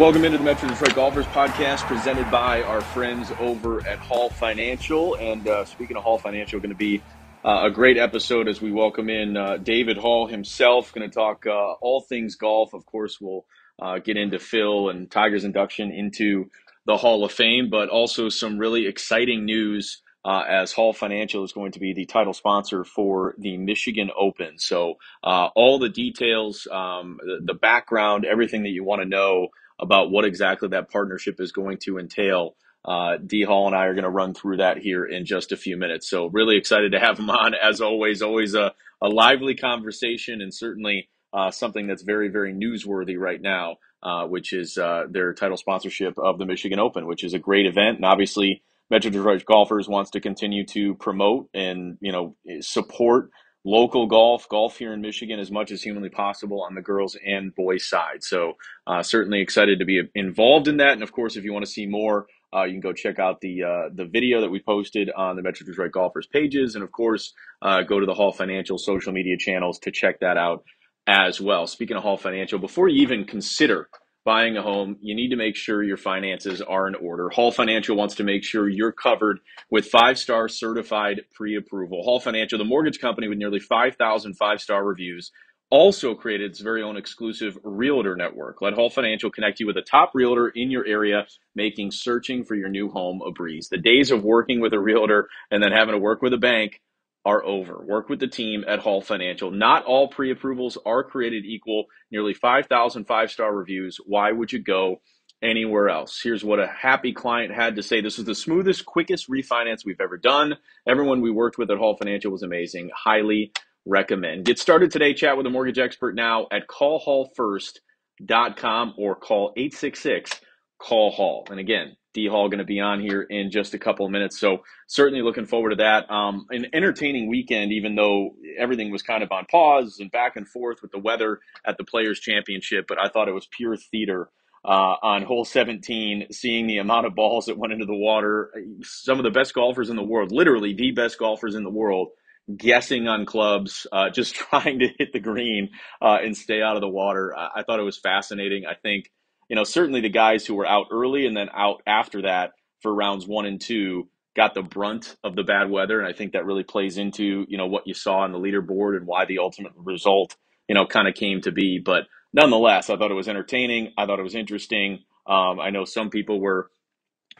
Welcome into the Metro Detroit Golfers Podcast, presented by our friends over at Hall Financial. And uh, speaking of Hall Financial, going to be uh, a great episode as we welcome in uh, David Hall himself. Going to talk uh, all things golf. Of course, we'll uh, get into Phil and Tiger's induction into the Hall of Fame, but also some really exciting news uh, as Hall Financial is going to be the title sponsor for the Michigan Open. So, uh, all the details, um, the, the, background, everything that you want to know about what exactly that partnership is going to entail. Uh, D Hall and I are going to run through that here in just a few minutes. So, really excited to have him on. As always, always a, a lively conversation and certainly uh, something that's very, very newsworthy right now, uh, which is uh, their title sponsorship of the Michigan Open, which is a great event. And obviously, Metro Detroit Golfers wants to continue to promote and you know support local golf, golf here in Michigan as much as humanly possible on the girls and boys side. So uh, certainly excited to be involved in that. And of course, if you want to see more, uh, you can go check out the uh, the video that we posted on the Metro Detroit Golfers pages, and of course, uh, go to the Hall Financial social media channels to check that out as well. Speaking of Hall Financial, before you even consider buying a home, you need to make sure your finances are in order. Hall Financial wants to make sure you're covered with five star certified pre approval. Hall Financial, the mortgage company with nearly 5,000 five star reviews, also created its very own exclusive realtor network. Let Hall Financial connect you with a top realtor in your area, making searching for your new home a breeze. The days of working with a realtor and then having to work with a bank are over. Work with the team at Hall Financial. Not all pre approvals are created equal. Nearly 5,000 five star reviews. Why would you go anywhere else? Here's what a happy client had to say This was the smoothest, quickest refinance we've ever done. Everyone we worked with at Hall Financial was amazing. Highly recommend. Get started today. Chat with a mortgage expert now at callhallfirst.com or call 866 call Hall. And again, D Hall going to be on here in just a couple of minutes. So certainly looking forward to that. Um, an entertaining weekend, even though everything was kind of on pause and back and forth with the weather at the Players Championship. But I thought it was pure theater uh, on hole 17, seeing the amount of balls that went into the water. Some of the best golfers in the world, literally the best golfers in the world, guessing on clubs, uh, just trying to hit the green uh, and stay out of the water. I, I thought it was fascinating. I think you know, certainly the guys who were out early and then out after that for rounds one and two got the brunt of the bad weather. And I think that really plays into, you know, what you saw on the leaderboard and why the ultimate result, you know, kind of came to be. But nonetheless, I thought it was entertaining. I thought it was interesting. Um, I know some people were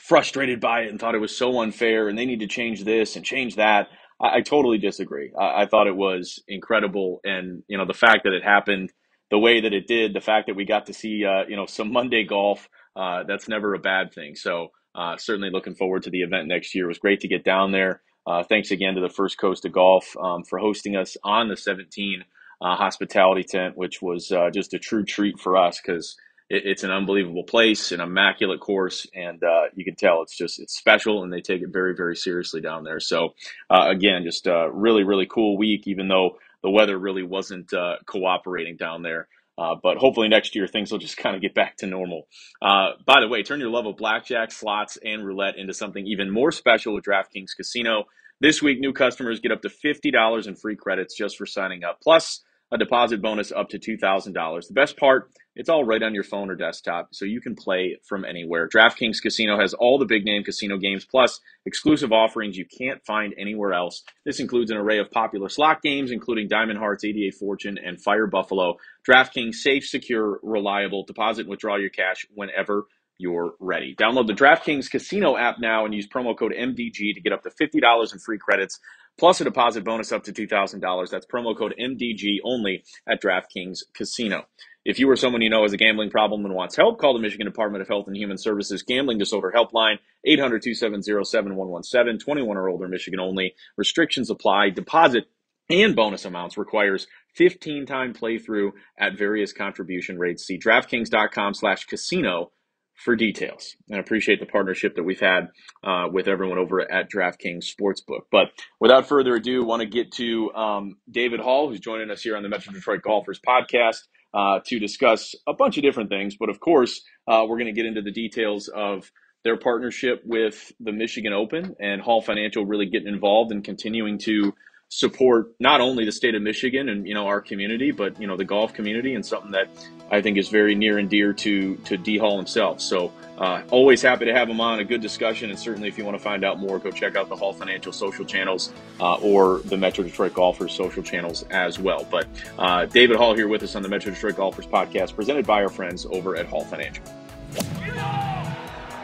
frustrated by it and thought it was so unfair and they need to change this and change that. I, I totally disagree. I, I thought it was incredible. And, you know, the fact that it happened the way that it did, the fact that we got to see uh, you know some Monday golf, uh, that's never a bad thing. So uh, certainly looking forward to the event next year. It was great to get down there. Uh, thanks again to the First Coast of Golf um, for hosting us on the 17 uh, hospitality tent, which was uh, just a true treat for us because it, it's an unbelievable place, an immaculate course, and you can tell it's just it's special, and they take it very very seriously down there. So again, just a really really cool week, even though the weather really wasn't uh, cooperating down there. Uh, but hopefully next year things will just kind of get back to normal. Uh, by the way, turn your love of blackjack, slots, and roulette into something even more special with DraftKings Casino. This week, new customers get up to $50 in free credits just for signing up. Plus, a deposit bonus up to $2,000. The best part, it's all right on your phone or desktop, so you can play from anywhere. DraftKings Casino has all the big name casino games, plus exclusive offerings you can't find anywhere else. This includes an array of popular slot games, including Diamond Hearts, 88 Fortune, and Fire Buffalo. DraftKings, safe, secure, reliable. Deposit and withdraw your cash whenever you're ready. Download the DraftKings Casino app now and use promo code MDG to get up to $50 in free credits plus a deposit bonus up to $2,000. That's promo code MDG only at DraftKings Casino. If you or someone you know has a gambling problem and wants help, call the Michigan Department of Health and Human Services Gambling Disorder Helpline, 800 270 7117, 21 or older, Michigan only. Restrictions apply. Deposit and bonus amounts requires 15 time playthrough at various contribution rates. See DraftKings.com slash casino for details. And I appreciate the partnership that we've had uh, with everyone over at DraftKings Sportsbook. But without further ado, want to get to um, David Hall, who's joining us here on the Metro Detroit Golfers podcast uh, to discuss a bunch of different things. But of course, uh, we're going to get into the details of their partnership with the Michigan Open and Hall Financial really getting involved and continuing to support not only the state of Michigan and you know our community, but you know the golf community, and something that I think is very near and dear to to D Hall himself. So uh, always happy to have him on. A good discussion, and certainly if you want to find out more, go check out the Hall Financial social channels uh, or the Metro Detroit Golfers social channels as well. But uh, David Hall here with us on the Metro Detroit Golfers podcast, presented by our friends over at Hall Financial.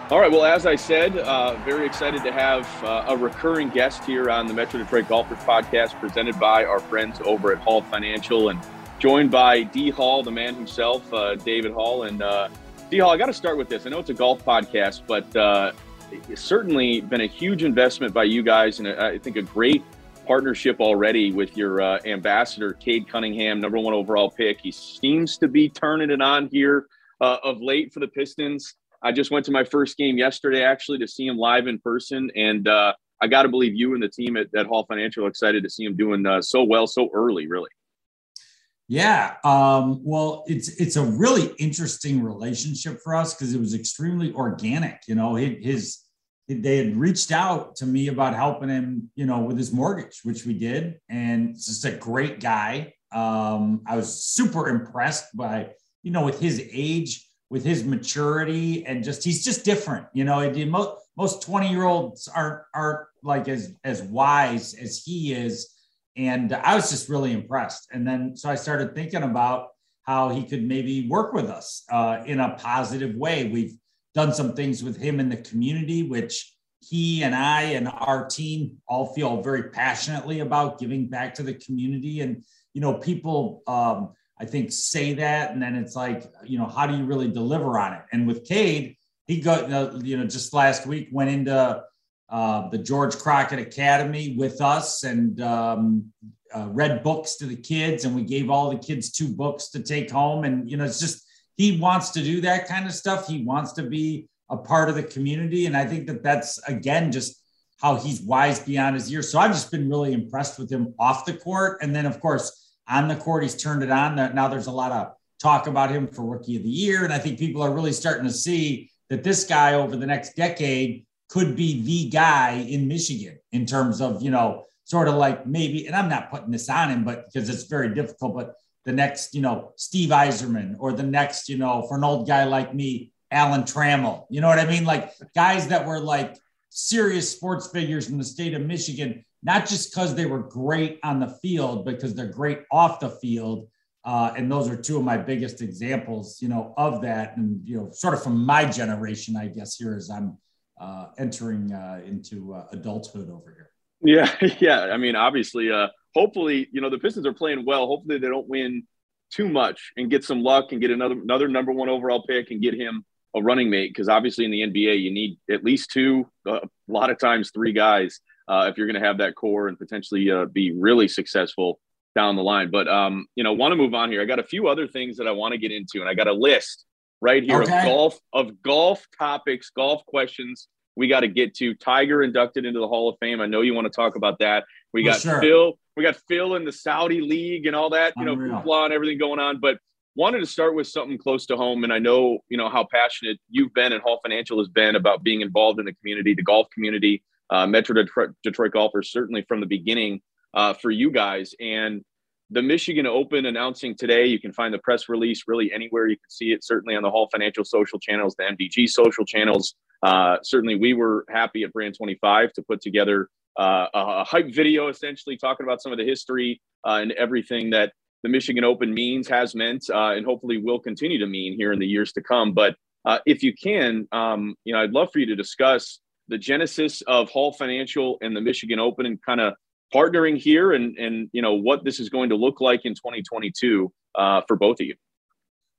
All right. Well, as I said, uh, very excited to have uh, a recurring guest here on the Metro Detroit Golfers podcast, presented by our friends over at Hall Financial, and joined by D Hall, the man himself, uh, David Hall. And uh, D Hall, I got to start with this. I know it's a golf podcast, but uh, it's certainly been a huge investment by you guys, and I think a great partnership already with your uh, ambassador, Cade Cunningham, number one overall pick. He seems to be turning it on here of late for the Pistons. I just went to my first game yesterday, actually, to see him live in person, and uh, I got to believe you and the team at, at, Hall Financial are excited to see him doing uh, so well so early, really. Yeah, um, well, it's it's a really interesting relationship for us because it was extremely organic. You know, his, his they had reached out to me about helping him, you know, with his mortgage, which we did, and just a great guy. Um, I was super impressed by, you know, with his age with his maturity and just he's just different. You know, most most 20 year olds aren't aren't like as as wise as he is. And I was just really impressed. And then so I started thinking about how he could maybe work with us uh, in a positive way. We've done some things with him in the community, which he and I and our team all feel very passionately about giving back to the community. And you know, people um, I think, say that. And then it's like, you know, how do you really deliver on it? And with Cade, he got, you know, just last week went into uh, the George Crockett Academy with us and um, uh, read books to the kids. And we gave all the kids two books to take home. And, you know, it's just, he wants to do that kind of stuff. He wants to be a part of the community. And I think that that's, again, just how he's wise beyond his years. So I've just been really impressed with him off the court. And then, of course, on the court. He's turned it on. Now there's a lot of talk about him for rookie of the year. And I think people are really starting to see that this guy over the next decade could be the guy in Michigan in terms of, you know, sort of like maybe, and I'm not putting this on him, but because it's very difficult, but the next, you know, Steve Yzerman or the next, you know, for an old guy like me, Alan Trammell. You know what I mean? Like guys that were like serious sports figures in the state of Michigan not just because they were great on the field, because they're great off the field. Uh, and those are two of my biggest examples, you know, of that. And you know, sort of from my generation, I guess here as I'm uh, entering uh, into uh, adulthood over here. Yeah, yeah. I mean, obviously, uh, hopefully, you know, the Pistons are playing well. Hopefully, they don't win too much and get some luck and get another another number one overall pick and get him a running mate. Because obviously, in the NBA, you need at least two, uh, a lot of times three guys uh, if you're going to have that core and potentially uh, be really successful down the line. But um, you know, want to move on here. I got a few other things that I want to get into, and I got a list right here okay. of golf of golf topics, golf questions we got to get to. Tiger inducted into the Hall of Fame. I know you want to talk about that. We got sure. Phil. We got Phil in the Saudi League and all that. You Unreal. know, hoopla and everything going on, but. Wanted to start with something close to home, and I know you know how passionate you've been and Hall Financial has been about being involved in the community, the golf community, uh, Metro Detroit, Detroit golfers certainly from the beginning uh, for you guys. And the Michigan Open announcing today, you can find the press release really anywhere you can see it, certainly on the Hall Financial social channels, the MDG social channels. Uh, certainly, we were happy at Brand 25 to put together uh, a, hype video essentially talking about some of the history uh, and everything that the Michigan Open means, has meant, uh, and hopefully will continue to mean here in the years to come. But if you can, um, you know, I'd love for you to discuss the genesis of Hall Financial and the Michigan Open and kind of partnering here and and you know what this is going to look like in 2022 uh, for both of you.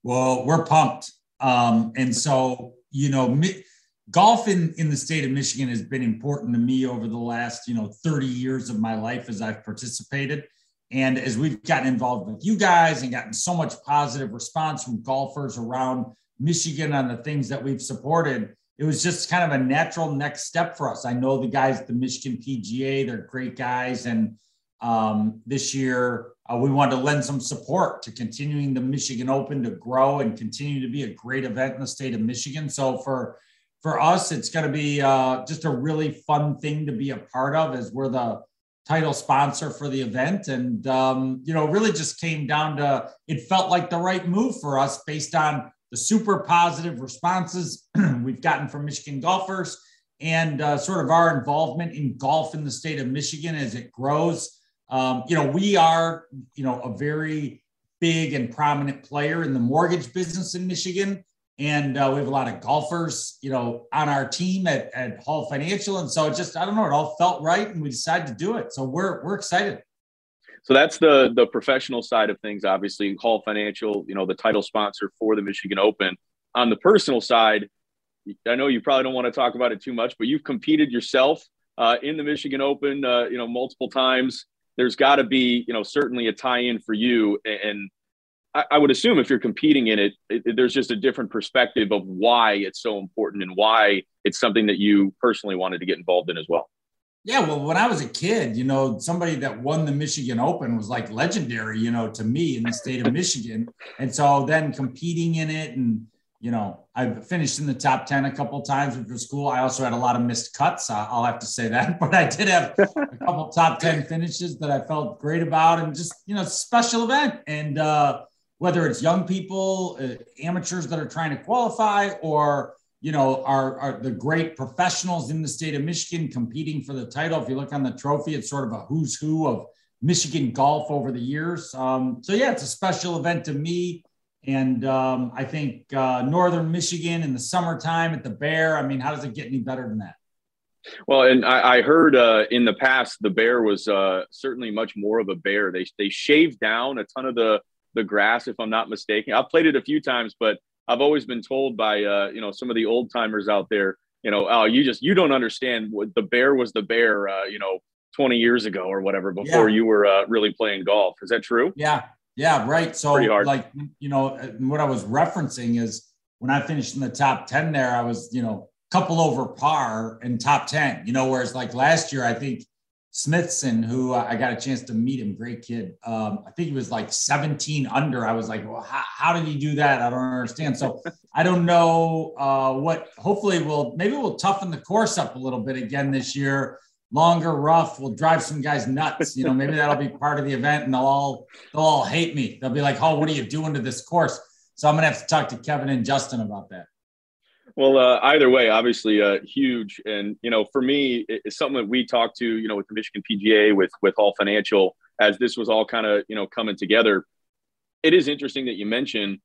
Well, we're pumped, um, and so you know, mi- golf in in the state of Michigan has been important to me over the last you know 30 years of my life as I've participated. And as we've gotten involved with you guys and gotten so much positive response from golfers around Michigan on the things that we've supported, it was just kind of a natural next step for us. I know the guys at the Michigan PGA, they're great guys. And um, this year, uh, we wanted to lend some support to continuing the Michigan Open to grow and continue to be a great event in the state of Michigan. So for for us, it's going to be uh, just a really fun thing to be a part of as we're the title sponsor for the event. And, um, you know, really just came down to it felt like the right move for us based on the super positive responses we've gotten from Michigan golfers and uh, sort of our involvement in golf in the state of Michigan as it grows. Um, you know, we are, you know, a very big and prominent player in the mortgage business in Michigan. And uh, we have a lot of golfers, you know, on our team at, at Hall Financial. And so it just, I don't know, it all felt right and we decided to do it. So we're, we're excited. So that's the the professional side of things. Obviously, Hall Financial, you know, the title sponsor for the Michigan Open. On the personal side, I know you probably don't want to talk about it too much, but you've competed yourself uh, in the Michigan Open, uh, you know, multiple times. There's got to be, you know, certainly a tie-in for you, and I, I would assume if you're competing in it, it, it, there's just a different perspective of why it's so important and why it's something that you personally wanted to get involved in as well. Yeah, well, when I was a kid, you know, somebody that won the Michigan Open was like legendary, you know, to me in the state of Michigan. And so then competing in it and you know, I finished in the top 10 a couple times, which was cool. I also had a lot of missed cuts. I'll have to say that, but I did have a couple top 10 finishes that I felt great about and just, you know, special event. And uh, whether it's young people, uh, amateurs that are trying to qualify or you know, are, are the great professionals in the state of Michigan competing for the title. If you look on the trophy, it's sort of a who's who of Michigan golf over the years. Um, so yeah, it's a special event to me. And um, I think uh, Northern Michigan in the summertime at the Bear. I mean, how does it get any better than that? Well, and I, I heard uh, in the past the Bear was uh, certainly much more of a bear. They they shaved down a ton of the the grass, if I'm not mistaken. I've played it a few times, but I've always been told by uh, you know some of the old timers out there, you know, oh, you just you don't understand what the bear was the bear, uh, you know, 20 years ago or whatever before yeah. you were uh, really playing golf. Is that true? Yeah, yeah, right. So like you know what I was referencing is when I finished in the top 10 there, I was you know couple over par in top 10. You know, whereas like last year, I think Smithson, who I got a chance to meet him, great kid. Um, I think he was like 17 under. I was like, well, how, how did he do that? I don't understand. So I don't know uh, what. Hopefully, we'll maybe we'll toughen the course up a little bit again this year. Longer, rough. We'll drive some guys nuts. You know, maybe that'll be part of the event, and they'll all they'll all hate me. They'll be like, "Oh, what are you doing to this course?" So I'm gonna have to talk to Kevin and Justin about that. Well, uh, either way, obviously, uh, huge, and you know, for me, it's something that we talked to, you know, with the Michigan PGA, with with Hall Financial, as this was all kind of, you know, coming together. It is interesting that you mentioned,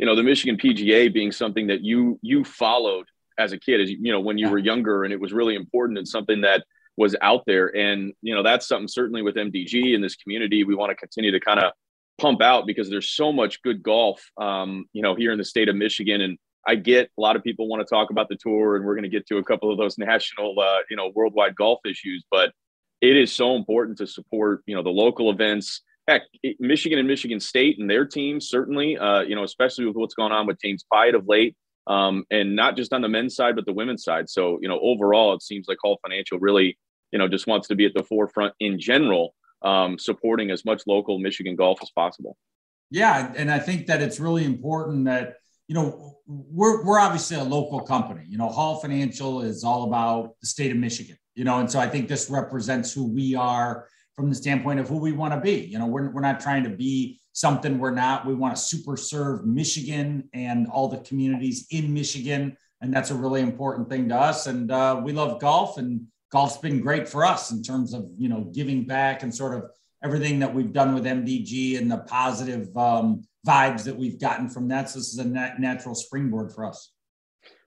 you know, the Michigan PGA being something that you you followed as a kid, as you know, when you yeah. were younger, and it was really important and something that was out there, and you know, that's something certainly with MDG in this community we want to continue to kind of pump out because there's so much good golf, um, you know, here in the state of Michigan and I get a lot of people want to talk about the tour, and we're going to get to a couple of those national, uh, you know, worldwide golf issues. But it is so important to support, you know, the local events. Heck, Michigan and Michigan State and their teams certainly, uh, you know, especially with what's going on with James Piot of late, um, and not just on the men's side but the women's side. So, you know, overall, it seems like Hall Financial really, you know, just wants to be at the forefront in general, um, supporting as much local Michigan golf as possible. Yeah, and I think that it's really important that you know, we're we're obviously a local company. You know, Hall Financial is all about the state of Michigan. You know, and so I think this represents who we are from the standpoint of who we want to be. You know, we're we're not trying to be something we're not. We want to super serve Michigan and all the communities in Michigan, and that's a really important thing to us. And uh, we love golf, and golf's been great for us in terms of you know giving back and sort of everything that we've done with MDG and the positive um, vibes that we've gotten from that. So this is a nat- natural springboard for us.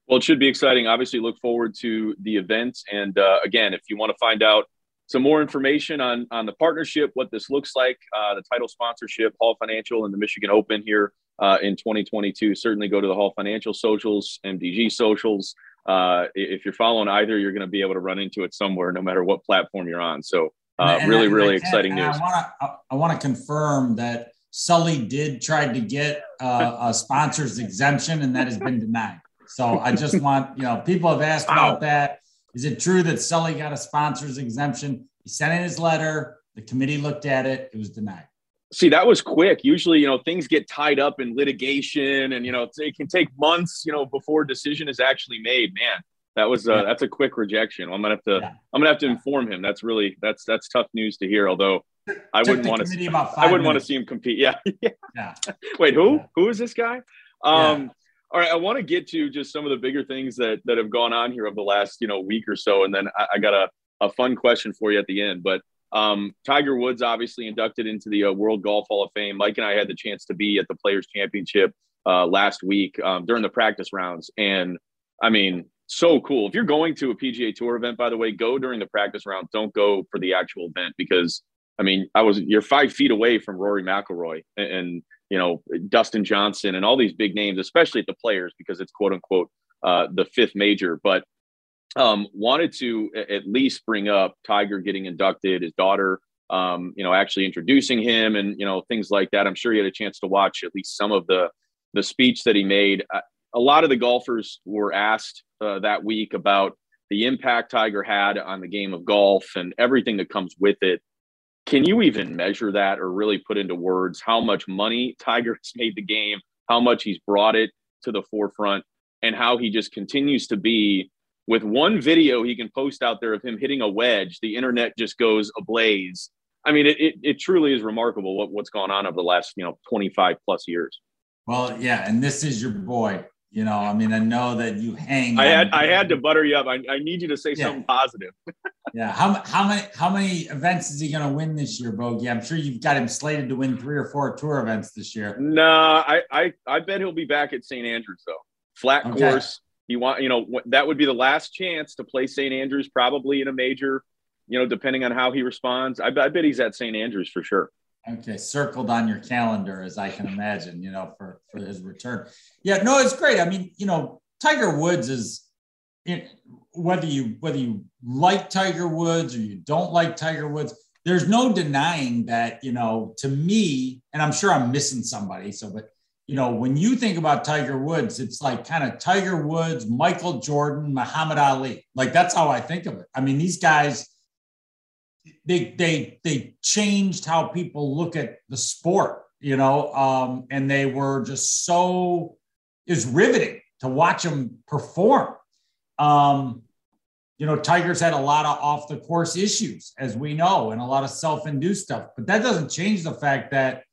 Well, it should be exciting. Obviously, look forward to the event. And uh, again, if you want to find out some more information on on the partnership, what this looks like, uh, the title sponsorship, Hall Financial, and the Michigan Open here uh, in 2022, certainly go to the Hall Financial socials, MDG socials. Uh, if you're following either, you're going to be able to run into it somewhere, no matter what platform you're on. So, uh, really, really exciting news. I want to I want to confirm that Sully did try to get uh, a sponsor's exemption, and that has been denied. So I just want, you know, people have asked about that. Is it true that Sully got a sponsor's exemption? He sent in his letter. The committee looked at it. It was denied. See, that was quick. Usually, you know, things get tied up in litigation, and you know, it can take months, you know, before a decision is actually made. Man, that was uh, yeah. that's a quick rejection. I'm gonna have to yeah. I'm gonna have to inform him. That's really that's that's tough news to hear. Although I wouldn't want to I wouldn't want to see him compete. Yeah. yeah. Wait, who who is this guy? Um, all right, I want to get to just some of the bigger things that that have gone on here over the last you know week or so, and then I, I got a a fun question for you at the end. But um, Tiger Woods obviously inducted into the uh, World Golf Hall of Fame. Mike and I had the chance to be at the Players Championship uh, last week um, during the practice rounds, and I mean, so cool. If you're going to a PGA Tour event, by the way, go during the practice round. Don't go for the actual event because I mean, I was you're five feet away from Rory McIlroy and, and you know Dustin Johnson and all these big names, especially at the Players because it's quote unquote uh, the fifth major. But um, wanted to at least bring up Tiger getting inducted, his daughter, um, you know, actually introducing him, and you know things like that. I'm sure you had a chance to watch at least some of the the speech that he made. A lot of the golfers were asked uh, that week about the impact Tiger had on the game of golf and everything that comes with it. Can you even measure that or really put into words how much money Tiger has made the game, how much he's brought it to the forefront, and how he just continues to be with one video he can post out there of him hitting a wedge, the internet just goes ablaze. I mean, it, it, it truly is remarkable what, what's gone on over the last, you know, 25 plus years. Well, yeah. And this is your boy, you know, I mean, I know that you hang. I had, I had to butter you up. I, I need you to say yeah. something positive. yeah. How, how many, how many events is he going to win this year, Bogey? I'm sure you've got him slated to win three or four tour events this year. No, I, I, I bet he'll be back at St. Andrews though. Flat okay. course he want, you know, that would be the last chance to play St. Andrews, probably in a major. You know, depending on how he responds, I, I bet he's at St. Andrews for sure. Okay, circled on your calendar, as I can imagine. You know, for for his return. Yeah, no, it's great. I mean, you know, Tiger Woods is. It, whether you whether you like Tiger Woods or you don't like Tiger Woods, there's no denying that you know to me, and I'm sure I'm missing somebody. So, but you know, when you think about Tiger Woods, it's like kind of Tiger Woods, Michael Jordan, Muhammad Ali. Like that's how I think of it. I mean, these guys, they they they changed how people look at the sport, you know, um, and they were just so is riveting to watch them perform. Um, you know, Tiger's had a lot of off the course issues, as we know, and a lot of self induced stuff, but that doesn't change the fact that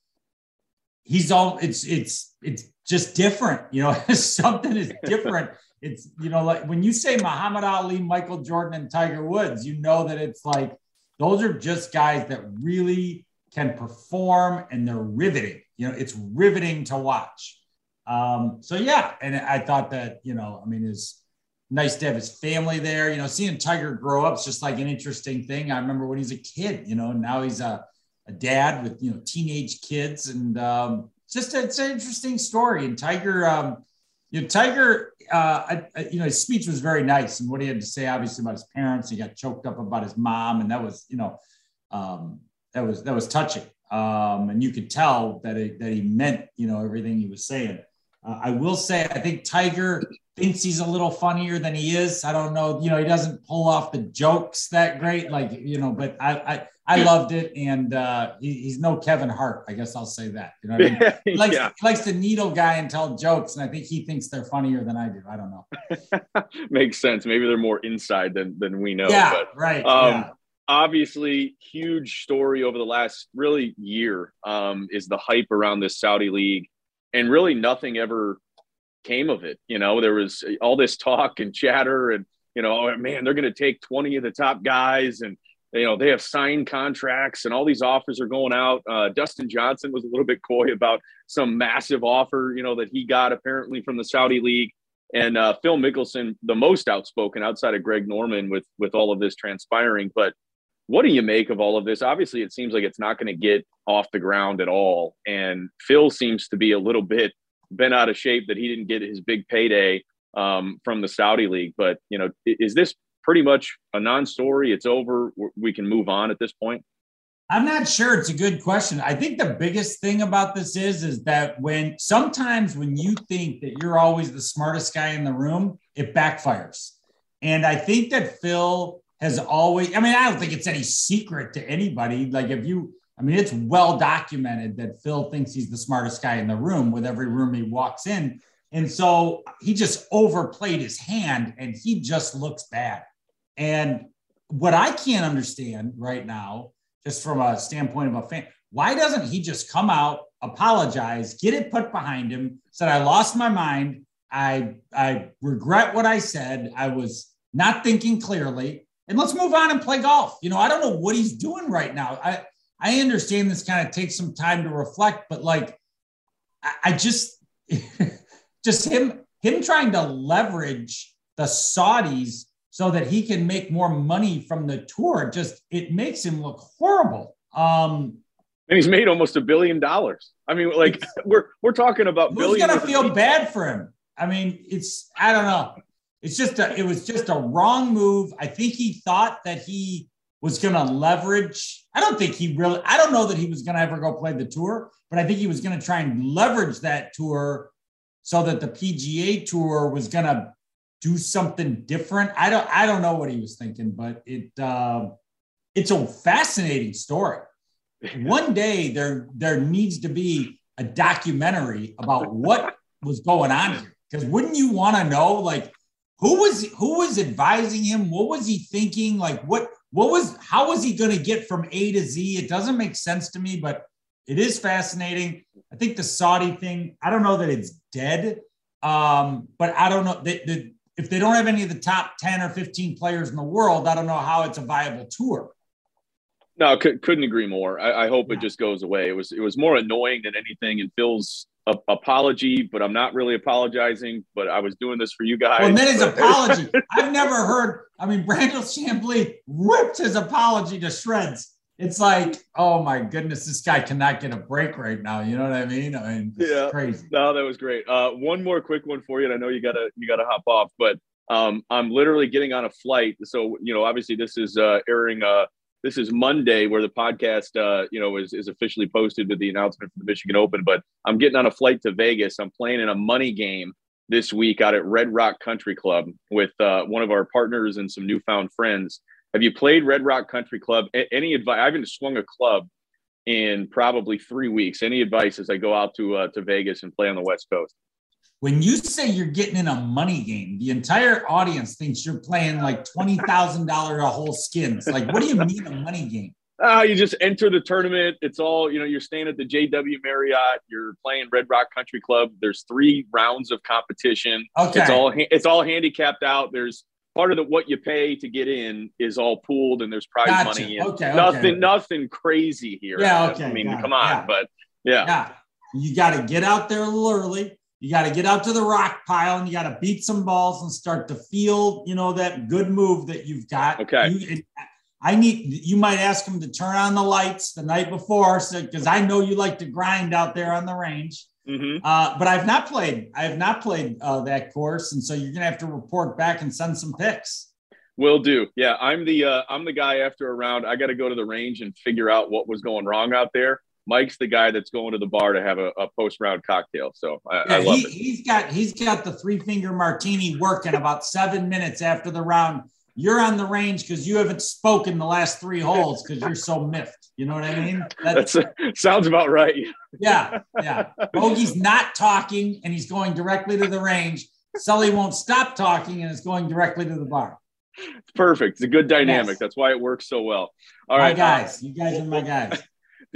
he's all it's it's it's just different you know something is different. It's you know like when you say muhammad ali michael jordan and tiger woods you know that it's like those are just guys that really can perform and they're riveting you know it's riveting to watch. Um so yeah and i thought that you know i mean it's nice to have his family there you know seeing tiger grow up is just like an interesting thing i remember when he's a kid you know now he's a a dad with you know teenage kids, and um, just a, it's an interesting story. And Tiger, um, you know, Tiger, uh, I, I, you know, his speech was very nice, and what he had to say, obviously, about his parents. He got choked up about his mom, and that was, you know, um, that was that was touching. Um, and you could tell that it, that he meant, you know, everything he was saying. Uh, I will say, I think Tiger thinks he's a little funnier than he is. I don't know, you know, he doesn't pull off the jokes that great, like you know. But I, I, I loved it, and uh, he, he's no Kevin Hart. I guess I'll say that. You know, I mean? he likes yeah. he likes to needle guy and tell jokes, and I think he thinks they're funnier than I do. I don't know. Makes sense. Maybe they're more inside than than we know. Yeah, but, right. Um, yeah. Obviously, huge story over the last really year um, is the hype around this Saudi league, and really nothing ever came of it. You know, there was all this talk and chatter, and you know, oh, man, they're going to take twenty of the top guys and you know they have signed contracts and all these offers are going out. Uh, dustin johnson was a little bit coy about some massive offer you know that he got apparently from the saudi league. And uh, phil mickelson the most outspoken outside of greg norman with with all of this transpiring. But what do you make of all of this? Obviously it seems like it's not going to get off the ground at all. And phil seems to be a little bit bent out of shape that he didn't get his big payday um, from the saudi league but you know is this pretty much a non-story. It's over. We can move on at this point. I'm not sure. It's a good question. I think the biggest thing about this is is that when sometimes when you think that you're always the smartest guy in the room, it backfires. And I think that Phil has always. I mean, I don't think it's any secret to anybody. Like if you, I mean, it's well documented that Phil thinks he's the smartest guy in the room with every room he walks in. And so he just overplayed his hand and he just looks bad. And what I can't understand right now just from a standpoint of a fan. Why doesn't he just come out, apologize, get it put behind him, said, I lost my mind. I I regret what I said. I was not thinking clearly. And let's move on and play golf. You know, I don't know what he's doing right now. I I understand this kind of takes some time to reflect, but like I, I just just him him trying to leverage the Saudis so that he can make more money from the tour. Just it makes him look horrible. Um, and he's made almost a billion dollars. I mean, like we're we're talking about who's gonna feel bad for him? I mean, it's I don't know. It's just a it was just a wrong move. I think he thought that he was gonna leverage. I don't think he really. I don't know that he was gonna ever go play the tour, but I think he was gonna try and leverage that tour so that the PGA tour was gonna do something different. I don't I don't know what he was thinking, but it uh, it's a fascinating story. One day there there needs to be a documentary about what was going on here. Because wouldn't you want to know like who was who was advising him? What was he thinking? Like what what was how was he going to get from A to Z? It doesn't make sense to me, but it is fascinating. I think the Saudi thing, I don't know that it's dead. Um, but I don't know. that the, if they don't have any of the top 10 or 15 players in the world, I don't know how it's a viable tour. No, c- couldn't agree more. I, I hope yeah. it just goes away. It was it was more annoying than anything. And Phil's a- apology, but I'm not really apologizing. But I was doing this for you guys. Well, and then his apology. I've never heard. I mean, Brandel Chamblee ripped his apology to shreds it's like, oh my goodness, this guy cannot get a break right now. You know what I mean? I mean, yeah, crazy. No, that was great. Uh, one more quick one for you, and I know you gotta you gotta hop off, but um, I'm literally getting on a flight. So you know, obviously, this is uh, airing. Uh, this is Monday, where the podcast, uh, you know, is is officially posted with the announcement for the Michigan Open. But I'm getting on a flight to Vegas. I'm playing in a money game this week out at Red Rock Country Club with uh, one of our partners and some newfound friends. Have you played Red Rock Country Club? Any advice? I haven't swung a club in probably three weeks. Any advice as I go out to uh, to Vegas and play on the West Coast? When you say you're getting in a money game, the entire audience thinks you're playing like twenty thousand dollar a hole skins. Like, what do you mean a money game? Uh, you just enter the tournament. It's all, you know, you're staying at the JW Marriott. You're playing Red Rock Country Club. There's three rounds of competition. Okay. It's all, it's all handicapped out. There's part of the what you pay to get in is all pooled and there's prize gotcha. money. And okay, nothing, okay. nothing crazy here. Yeah, okay. I mean, come on, yeah. but yeah, yeah. You got to get out there a little early. You got to get out to the rock pile and you got to beat some balls and start to feel, you know, that good move that you've got. Okay. You, I need. You might ask them to turn on the lights the night before, because so, I know you like to grind out there on the range. Mm-hmm. Uh, but I've not played. I have not played uh, that course, and so you're gonna have to report back and send some pics. Will do. Yeah, I'm the uh, I'm the guy after a round. I got to go to the range and figure out what was going wrong out there. Mike's the guy that's going to the bar to have a, a post round cocktail. So I, yeah, I love he, it. He's got he's got the three finger martini working about seven minutes after the round you're on the range because you haven't spoken the last three holes because you're so miffed. You know what I mean? That's, That's a, sounds about right. yeah, yeah. Bogey's not talking and he's going directly to the range. Sully won't stop talking and is going directly to the bar. Perfect. It's a good dynamic. Yes. That's why it works so well. All right, my guys. You guys are my guys.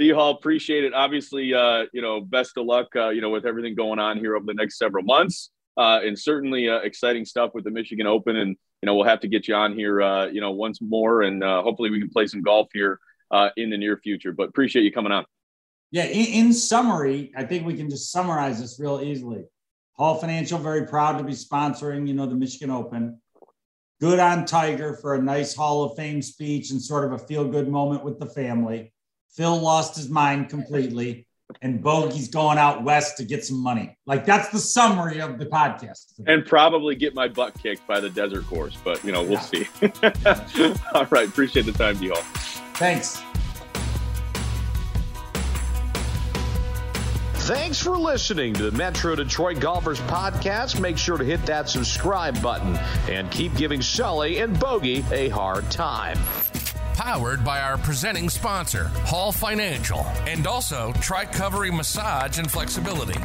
Hall, appreciate it. Obviously, uh, you know, best of luck, uh, you know, with everything going on here over the next several months. Uh, and certainly uh, exciting stuff with the Michigan Open and you know, we'll have to get you on here, uh, you know, once more, and uh, hopefully we can play some golf here uh, in the near future. But appreciate you coming on. Yeah. In, in summary, I think we can just summarize this real easily. Hall Financial very proud to be sponsoring, you know, the Michigan Open. Good on Tiger for a nice Hall of Fame speech and sort of a feel good moment with the family. Phil lost his mind completely, and Bogey's going out west to get some money. Like that's the summary of the podcast. And probably get my butt kicked by the desert course, but you know we'll yeah. see. all right, appreciate the time, you all. Thanks. Thanks for listening to the Metro Detroit Golfers Podcast. Make sure to hit that subscribe button and keep giving Sully and Bogey a hard time. Powered by our presenting sponsor, Hall Financial, and also Tricovery Massage and Flexibility.